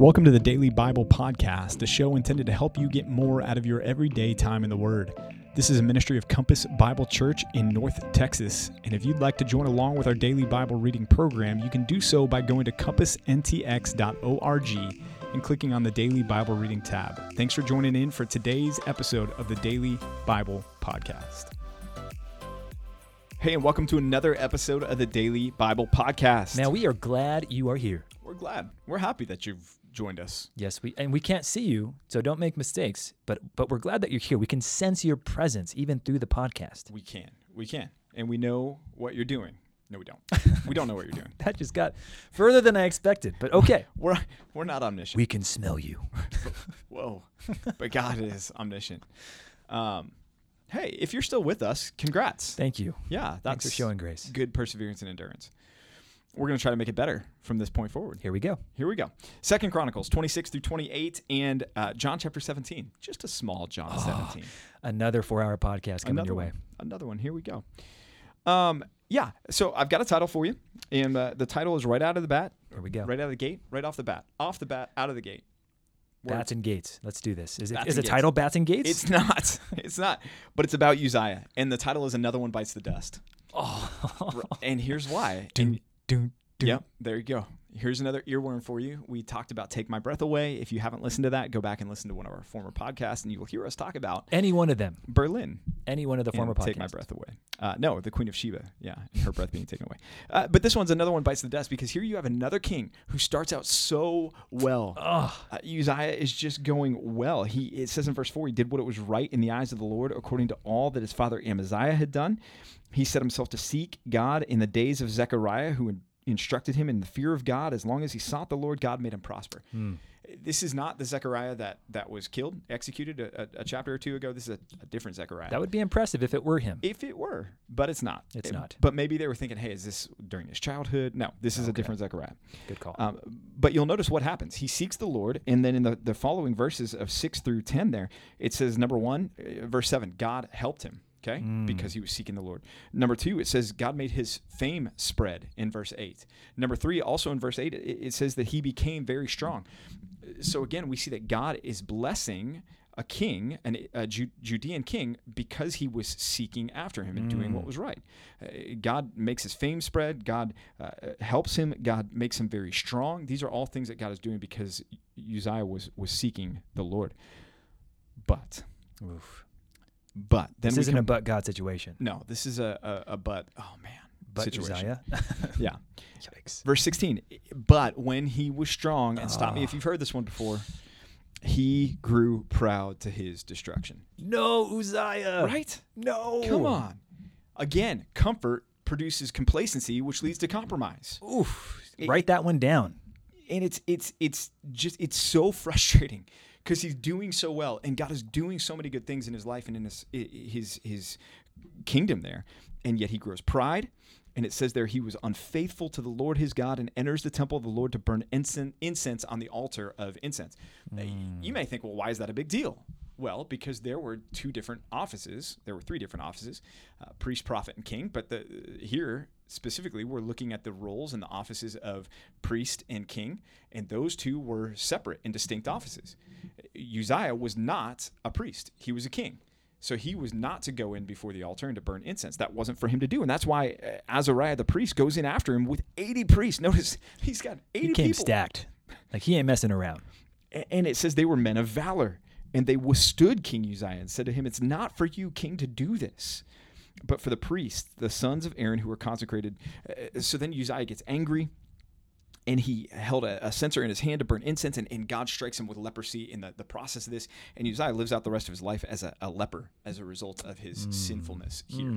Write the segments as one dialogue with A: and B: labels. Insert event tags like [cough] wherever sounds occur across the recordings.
A: Welcome to the Daily Bible Podcast, a show intended to help you get more out of your everyday time in the Word. This is a ministry of Compass Bible Church in North Texas. And if you'd like to join along with our daily Bible reading program, you can do so by going to compassntx.org and clicking on the Daily Bible Reading tab. Thanks for joining in for today's episode of the Daily Bible Podcast. Hey, and welcome to another episode of the Daily Bible Podcast.
B: Now we are glad you are here.
A: we're glad. We're happy that you've joined us.
B: Yes, we and we can't see you, so don't make mistakes. But but we're glad that you're here. We can sense your presence even through the podcast.
A: We can. We can. And we know what you're doing. No, we don't. we don't know what you're doing. [laughs]
B: That just got further than I expected. But okay, [laughs]
A: We're we're not omniscient.
B: we can smell you. [laughs]
A: Whoa. but God is omniscient. Um, hey, if you're still with us, congrats.
B: Thank you.
A: Yeah, that's
B: Thanks for showing grace.
A: good perseverance and endurance. We're going to try to make it better from this point forward.
B: Here we go.
A: Here we go. Second Chronicles 26 through 28 and uh, John chapter 17. Just a small John 17.
B: Another four-hour podcast coming
A: Another
B: your
A: one.
B: way.
A: Another one. Here we go. Um, yeah. So I've got a title for you, and uh, the title is right out of the bat,
B: Here we go.
A: right out of the gate, right off the bat, off the bat, out of the gate. Word.
B: Bats and Gates. Let's do this. Is it
A: Bats
B: is the
A: Gates.
B: title Bats and Gates?
A: It's not. [laughs] It's not. But it's about Uzziah, and the title is "Another One Bites the Dust."
B: oh.
A: And here's why.
B: Dun, Dun.
A: Yep, there you go. Here's another earworm for you. We talked about "Take My Breath Away." If you haven't listened to that, go back and listen to one of our former podcasts, and you will hear us talk about
B: Any one of them.
A: Berlin.
B: Any one of the former podcasts.
A: Take my breath away. Uh, no, the Queen of Sheba. Yeah, her breath being taken away. Uh, but this one's another one bites the dust because here you have another king who starts out so well.
B: Ugh.
A: Uh, Uzziah is just going well. He it says in verse four, he did what it was right in the eyes of the Lord, according to all that his father Amaziah had done. He set himself to seek God in the days of Zechariah, who instructed him in the fear of God. As long as he sought the Lord, God made him prosper.
B: Hmm.
A: This is not the Zechariah that that was killed, executed a, a, chapter or two ago. This is a, a different Zechariah.
B: That would be impressive if it were him.
A: If it were, but it's not.
B: It's
A: It-
B: not.
A: But maybe they were thinking, hey, is this during his childhood? No, this is a different Zechariah.
B: Good call.
A: Um, but you'll notice what happens. He seeks the Lord, and then in the, the following verses of 6 through 10 there, it says, number one, uh, verse 7, God helped him. Okay, because he was seeking the Lord. Number two, it says God made his fame spread in verse eight. Number three, also in verse eight, it, it says that he became very strong. So again, we see that God is blessing a king, an, a Ju- Judean king, because he was seeking after him and doing what was right. Uh, God makes his fame spread. God uh, helps him. God makes him very strong. These are all things that God is doing because Uzziah was was seeking the Lord. But,
B: Oof.
A: But then
B: This isn't
A: come-
B: a but God situation.
A: no, this is a a, a but. Oh man,
B: But
A: situation.
B: Uzziah. [laughs]
A: Yeah. [laughs]
B: Yikes.
A: Verse 16. But when he was strong, and stop me if you've ah. heard this one before, he grew proud to his destruction.
B: No, Uzziah.
A: Right?
B: No.
A: Come on. Again, comfort produces complacency, which leads to compromise.
B: Oof.
A: It-
B: Write that one down.
A: And it's it's it's just it's so frustrating because he's doing so well, and God is doing so many good things in his life and in his his his kingdom there, and yet he grows pride. And it says there he was unfaithful to the Lord his God and enters the temple of the Lord to burn incense, incense on the altar of incense. Uh, You may think, well, why is that a big deal? Well, because there were two different offices. There were three different offices: uh, priest, prophet, and king. But the here specifically, we're looking at the roles and the offices of priest and king, and those two were separate and distinct offices. Uzziah was not a priest; he was a king. So he was not to go in before the altar and to burn incense. That wasn't for him to do, and that's why uh, Azariah the priest goes in after him with eighty priests. [laughs] Notice he's got eighty
B: He came
A: people.
B: stacked. Like he ain't messing around.
A: And it says they were men of valor, and they withstood King Uzziah and said to him, It's not for you, king, to do this, but for the priests, the sons of Aaron who were consecrated. Uh, So then Uzziah gets angry. And he held a, a censer in his hand to burn incense, and, and God strikes him with leprosy in the, the process of this. And Uzziah lives out the rest of his life as a, a leper as a result of his sinfulness here.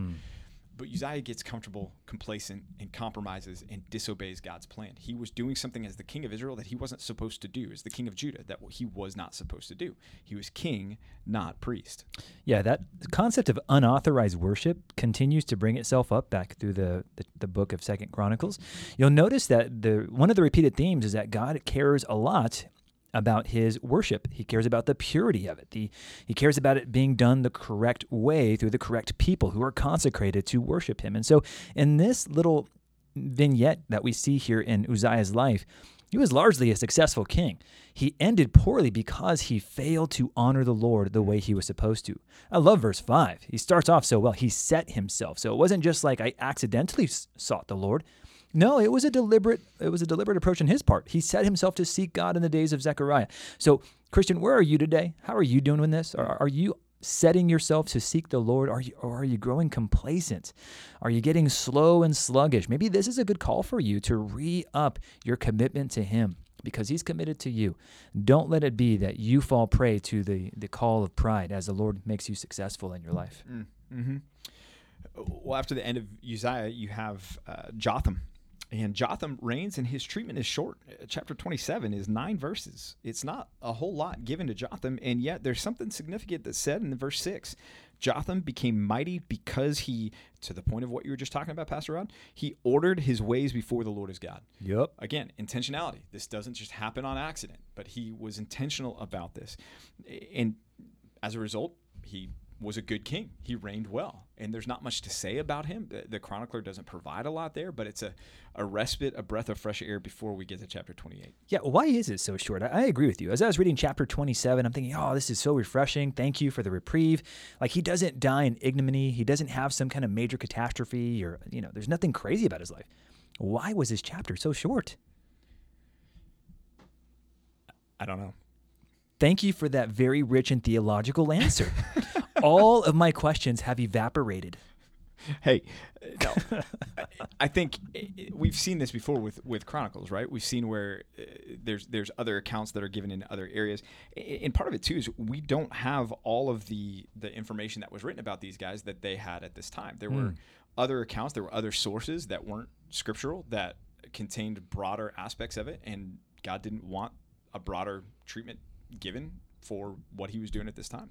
A: But Uzziah gets comfortable, complacent, and compromises and disobeys God's plan. He was doing something as the king of Israel that he wasn't supposed to do, as the king of Judah that he was not supposed to do. He was king, not priest.
B: Yeah, that concept of unauthorized worship continues to bring itself up back through the, the, the book of Second Chronicles. You'll notice that the one of the repeated themes is that God cares a lot about his worship. He cares about the purity of it. The, he cares about it being done the correct way through the correct people who are consecrated to worship him. And so, in this little vignette that we see here in Uzziah's life, He was largely a successful king. He ended poorly because he failed to honor the Lord the way he was supposed to. I love verse 5. He starts off so well. He set himself. So it wasn't just like I accidentally sought the Lord. No, it was a deliberate it was a deliberate approach on his part. He set himself to seek God in the days of Zechariah. So, Christian, where are you today? How are you doing with this? Are, are you setting yourself to seek the Lord? Are you, or are you growing complacent? Are you getting slow and sluggish? Maybe this is a good call for you to re up your commitment to Him because He's committed to you. Don't let it be that you fall prey to the, the call of pride as the Lord makes you successful in your life.
A: Mm-hmm. Well, after the end of Uzziah, you have uh, Jotham. And Jotham reigns, and his treatment is short. Uh, Chapter 27 is nine verses. It's not a whole lot given to Jotham, and yet there's something significant that's said in verse 6. Jotham became mighty because he, to the point of what you were just talking about, Pastor Rod, he ordered his ways before the Lord his God.
B: Yep.
A: Again, intentionality. This doesn't just happen on accident, but he was intentional about this. And as a result, he was a good king. He reigned well. And there's not much to say about him. The, the chronicler doesn't provide a lot there, but it's a, a respite, a breath of fresh air before we get to chapter 28.
B: Yeah, why is it so short? I, I agree with you. As I was reading chapter 27, I'm thinking, oh, this is so refreshing. Thank you for the reprieve. Like, he doesn't die in ignominy, he doesn't have some kind of major catastrophe, or, you know, there's nothing crazy about his life. Why was this chapter so short?
A: I don't know.
B: Thank you for that very rich and theological answer. [laughs] All of my questions have evaporated.
A: Hey, no, I- think i- i- we've seen this before with, with Chronicles, right? We've seen where uh, there's there's other accounts that are given in other areas, and part of it too is we don't have all of the the information that was written about these guys that they had at this time. There were hmm. other accounts, there were other sources that weren't scriptural that contained broader aspects of it, and God didn't want a broader treatment given for what he was doing at this time.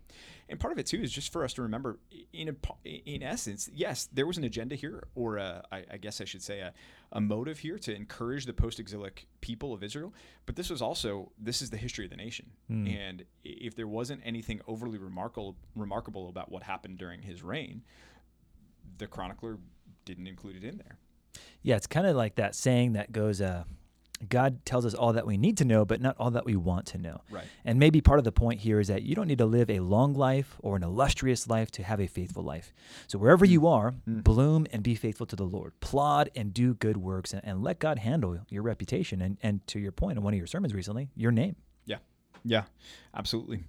A: And part of it too is just for us to remember, in a, in essence, yes, there was an agenda here, or a, I, I guess I should say a, a motive here to encourage the post-exilic people of Israel. But this was also this is the history of the nation, and if there wasn't anything overly remarkable remarkable about what happened during his reign, the chronicler didn't include it in there.
B: Yeah, it's kind of like that saying that goes, uh, God tells us all that we need to know, but not all that we want to know.
A: Right.
B: And maybe part of the point here is that you don't need to live a long life or an illustrious life to have a faithful life. So wherever you are, mm. bloom and be faithful to the Lord. Plod and do good works and, and let God handle your reputation. And, and to your point in one of your sermons recently, your name.
A: Yeah, yeah, absolutely.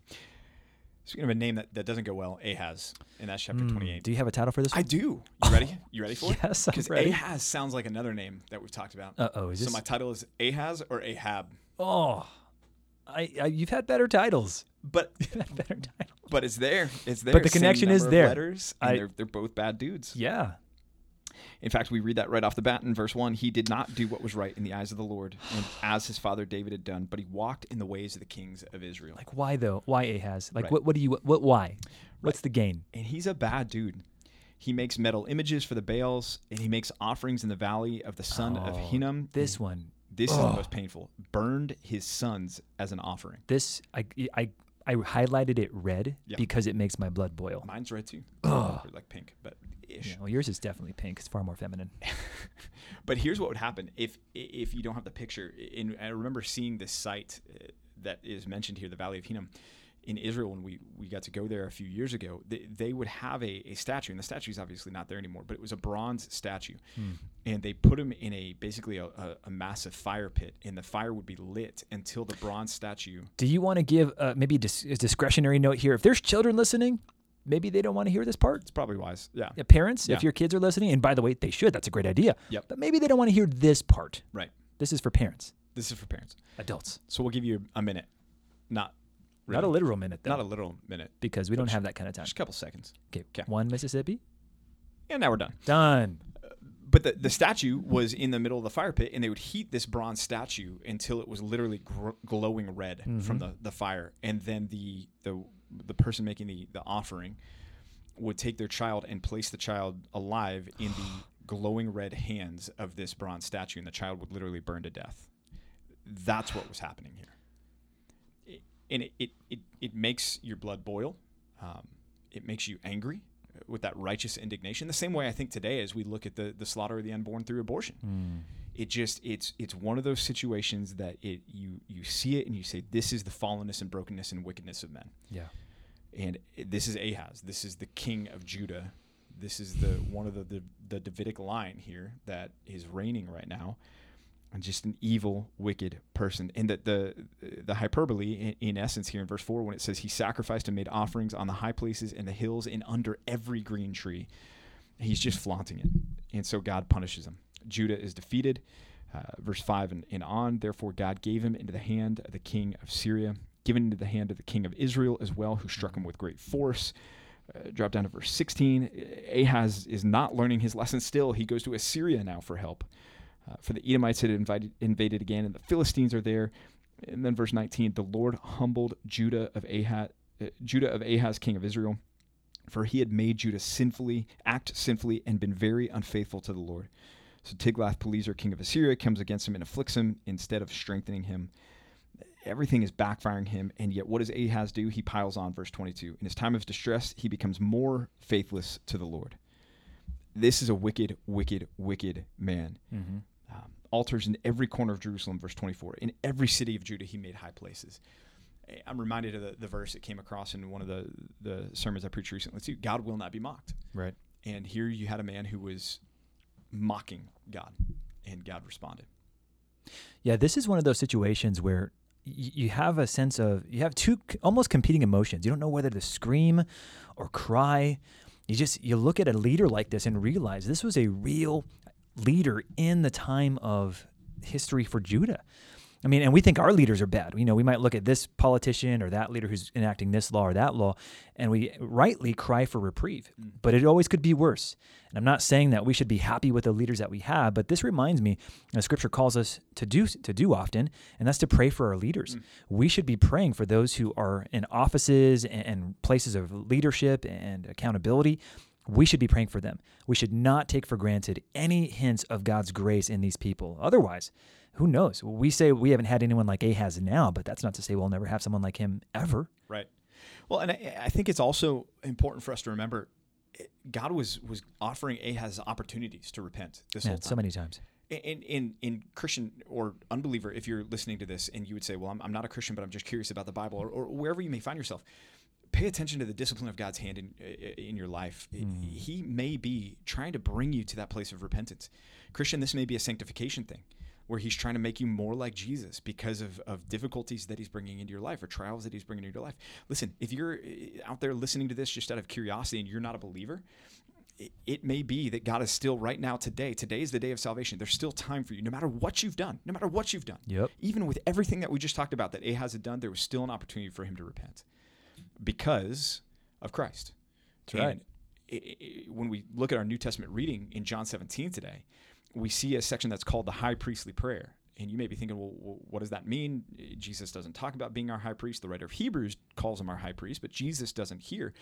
A: Speaking of a name that, that doesn't go well, Ahaz, and that's chapter
B: Hmm,
A: 28.
B: Do you have a title for this
A: I do. You ready? You ready for it? [laughs]
B: Yes,
A: Because. Ahaz sounds like another name that we've talked about.
B: Uh-oh,
A: so
B: this-
A: my title is Ahaz or Ahab.
B: Oh, I, I, you've had better titles.
A: But [laughs]
B: better titles.
A: but it's there. It's there.
B: But the
A: Same
B: connection is there.
A: Letters, and
B: I-
A: they're, they're both bad dudes.
B: Yeah.
A: In fact, we read that right off the bat in verse 1. He did not do what was right in the eyes of the Lord, and [sighs] as his father David had done, but he walked in the ways of the kings of Israel.
B: Like why though? Why Ahaz? Like
A: Right.
B: what? What do you? What? what why? What's the gain?
A: and he's a bad dude. He makes metal images for the Baals, and he makes offerings in the valley of the son of
B: Oh,
A: Hinnom.
B: This one.
A: This is the most painful. Burned his sons as an offering.
B: This I I I highlighted it red because it makes my blood boil.
A: Mine's red too. Or like pink, but ish.
B: Yeah, well, yours is definitely pink. It's far more feminine. [laughs]
A: But here's what would happen if if you don't have the picture. In, I remember seeing this site uh, that is mentioned here, the Valley of Hinnom, in Israel when we, we got to go there a few years ago. They, they would have a, a statue, and the statue is obviously not there anymore, but it was a bronze statue, and they put him in a basically a, a, a massive fire pit, and the fire would be lit until the bronze statue.
B: Do you want to give uh, maybe dis- a discretionary note here? If there's children listening, maybe they don't want to hear this part.
A: It's probably wise. Yeah.
B: Yeah, parents,
A: Yeah.
B: if your kids are listening, and by the way, they should. That's a great idea.
A: Yep.
B: But maybe they don't want to hear this part.
A: Right.
B: This is for parents,
A: This is for parents.
B: adults.
A: So we'll give you a minute, not
B: Not a literal minute, though,
A: not a literal minute,
B: because we don't have that kind of time.
A: just a couple seconds.
B: Okay. One Mississippi.
A: And now we're done.
B: Done.
A: But the, the statue was in the middle of the fire pit, and they would heat this bronze statue until it was literally gr- glowing red mm-hmm. from the, the fire. And then the, the the person making the, the offering would take their child and place the child alive in the [sighs] glowing red hands of this bronze statue, and the child would literally burn to death. That's what was happening here. It, and it, it, it, it makes your blood boil. Um, it makes you angry with that righteous indignation. The same way I think today as we look at the, the slaughter of the unborn through abortion. It just it's it's one of those situations that it you you see it and you say this is the fallenness and brokenness and wickedness of men.
B: Yeah.
A: And this is Ahaz. This is the king of Judah. This is the one of the the, the Davidic line here that is reigning right now. And just an evil, wicked person. And that the the hyperbole in, in essence here in verse four, when it says he sacrificed and made offerings on the high places and the hills and under every green tree, he's just flaunting it. And so God punishes him. Judah is defeated. Uh, verse 5 and, and on, therefore God gave him into the hand of the king of Syria, given into the hand of the king of Israel as well, who struck him with great force. Uh, drop down to verse 16. Ahaz is not learning his lesson still. He goes to Assyria now for help. Uh, for the Edomites had invited, invaded again, and the Philistines are there. And then verse 19, the Lord humbled Judah of Ahaz, uh, Judah of Ahaz, king of Israel, for he had made Judah sinfully, act sinfully, and been very unfaithful to the Lord. So Tiglath-Pileser, king of Assyria, comes against him and afflicts him instead of strengthening him. Everything is backfiring him, and yet what does Ahaz do? He piles on, verse 22. In his time of distress, he becomes more faithless to the Lord. This is a wicked, wicked, wicked man.
B: Mm-hmm.
A: Um, altars in every corner of Jerusalem, verse 24. In every city of Judah, he made high places. Eh, I'm reminded of the, the verse that came across in one of the, the sermons I preached recently too. God will not be mocked.
B: Right.
A: And here you had a man who was mocking God, and God responded.
B: Yeah, this is one of those situations where you have a sense of you have two almost competing emotions. You don't know whether to scream or cry. You just you look at a leader like this and realize this was a real leader in the time of history for Judah. I mean, and we think our leaders are bad. You know, we might look at this politician or that leader who's enacting this law or that law, and we rightly cry for reprieve. But it always could be worse. And I'm not saying that we should be happy with the leaders that we have, but this reminds me, uh, Scripture calls us to do to do often, and that's to pray for our leaders. We should be praying for those who are in offices and, and places of leadership and accountability. We should be praying for them. We should not take for granted any hints of God's grace in these people. Otherwise, who knows? We say we haven't had anyone like Ahaz now, but that's not to say we'll never have someone like him ever.
A: Right. Well, and I, I think it's also important for us to remember eh, God was was offering Ahaz opportunities to repent this whole time.
B: so many times.
A: in, in in Christian or unbeliever, if you're listening to this and you would say, "Well, I'm, I'm not a Christian, but I'm just curious about the Bible," or, or wherever you may find yourself, pay attention to the discipline of God's hand in eh, eh, in your life. Hmm. He may be trying to bring you to that place of repentance. Christian, this may be a sanctification thing. Where he's trying to make you more like Jesus because of, of difficulties that he's bringing into your life or trials that he's bringing into your life. Listen, if you're eh, out there listening to this just out of curiosity and you're not a believer, it- it may be that God is still right now today. Today is the day of salvation. There's still time for you, no matter what you've done. No matter what you've done.
B: Yep.
A: Even with everything that we just talked about that Ahaz had done, there was still an opportunity for him to repent because of Christ.
B: That's right.
A: And i- i- when we look at our New Testament reading in John 17 today, we see a section that's called the high priestly prayer. And you may be thinking, well, what does that mean? Jesus doesn't talk about being our high priest. The writer of Hebrews calls him our high priest, but Jesus doesn't here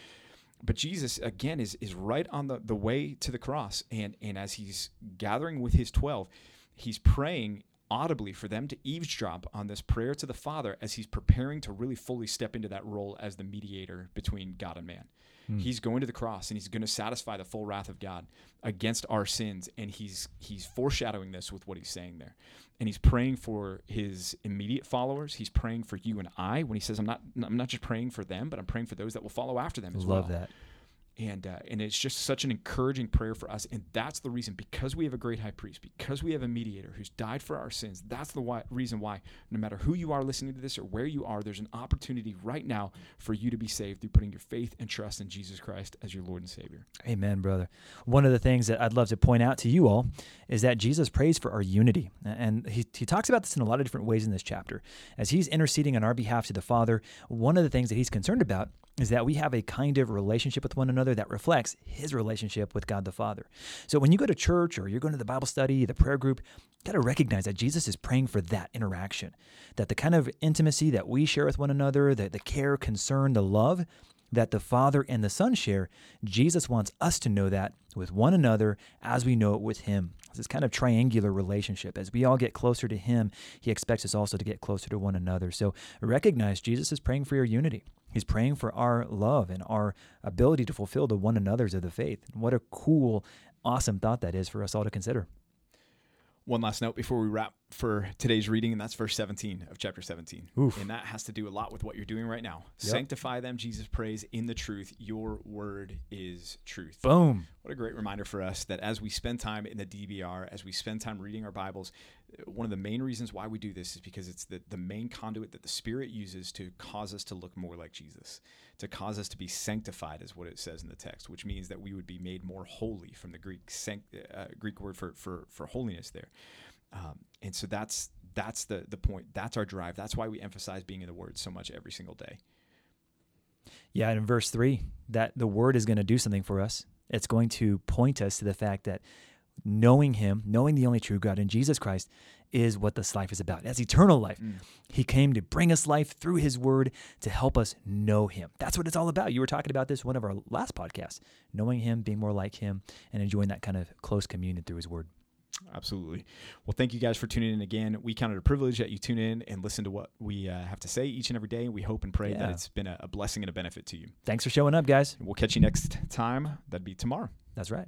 A: but Jesus again is is right on the, the way to the cross and and as he's gathering with his 12 he's praying audibly for them to eavesdrop on this prayer to the Father as he's preparing to really fully step into that role as the mediator between God and man. Hmm. He's going to the cross and he's going to satisfy the full wrath of God against our sins and he's he's foreshadowing this with what he's saying there. And he's praying for his immediate followers. He's praying for you and I when he says I'm not I'm not just praying for them, but I'm praying for those that will follow after them as
B: Love
A: well
B: that.
A: And uh, and it's just such an encouraging prayer for us and that's the reason because we have a great high priest because we have a mediator who's died for our sins that's the why, reason why no matter who you are listening to this or where you are there's an opportunity right now for you to be saved through putting your faith and trust in jesus christ as your lord and savior
B: Amen, brother. One of the things that I'd love to point out to you all is that Jesus prays for our unity. And he, he talks about this in a lot of different ways in this chapter. As he's interceding on our behalf to the Father, one of the things that he's concerned about is that we have a kind of relationship with one another that reflects his relationship with God the Father. So when you go to church or you're going to the Bible study, the prayer group, got to recognize that Jesus is praying for that interaction, that the kind of intimacy that we share with one another, the, the care, concern, the love, that the Father and the Son share, Jesus wants us to know that with one another as we know it with Him. It's this kind of triangular relationship. As we all get closer to Him, He expects us also to get closer to one another. So recognize Jesus is praying for your unity. He's praying for our love and our ability to fulfill the one another's of the faith. What a cool, awesome thought that is for us all to consider.
A: One last note before we wrap for today's reading, and that's verse 17 of chapter 17.
B: Oof.
A: And that has to do a lot with what you're doing right now.
B: Yep.
A: Sanctify them, Jesus prays, in the truth. Your word is truth.
B: Boom.
A: What a great reminder for us that as we spend time in the DBR, as we spend time reading our Bibles, one of the main reasons why we do this is because it's the, the main conduit that the Spirit uses to cause us to look more like Jesus, to cause us to be sanctified, is what it says in the text, which means that we would be made more holy from the Greek sanct, uh, Greek word for, for, for holiness there. Um, and so that's that's the the point. That's our drive. That's why we emphasize being in the Word so much every single day.
B: Yeah, and in verse three, that the word is going to do something for us. It's going to point us to the fact that knowing Him, knowing the only true God in Jesus Christ, is what this life is about. That's eternal life. He came to bring us life through His Word to help us know Him. That's what it's all about. You were talking about this one of our last podcasts, knowing Him, being more like Him, and enjoying that kind of close communion through His Word.
A: Absolutely. Well, thank you guys for tuning in again. We count it a privilege that you tune in and listen to what we uh, have to say each and every day. We hope and pray
B: Yeah.
A: that it's been a, a blessing and a benefit to you.
B: Thanks for showing up, guys.
A: We'll catch you next time. That'd be tomorrow.
B: That's right.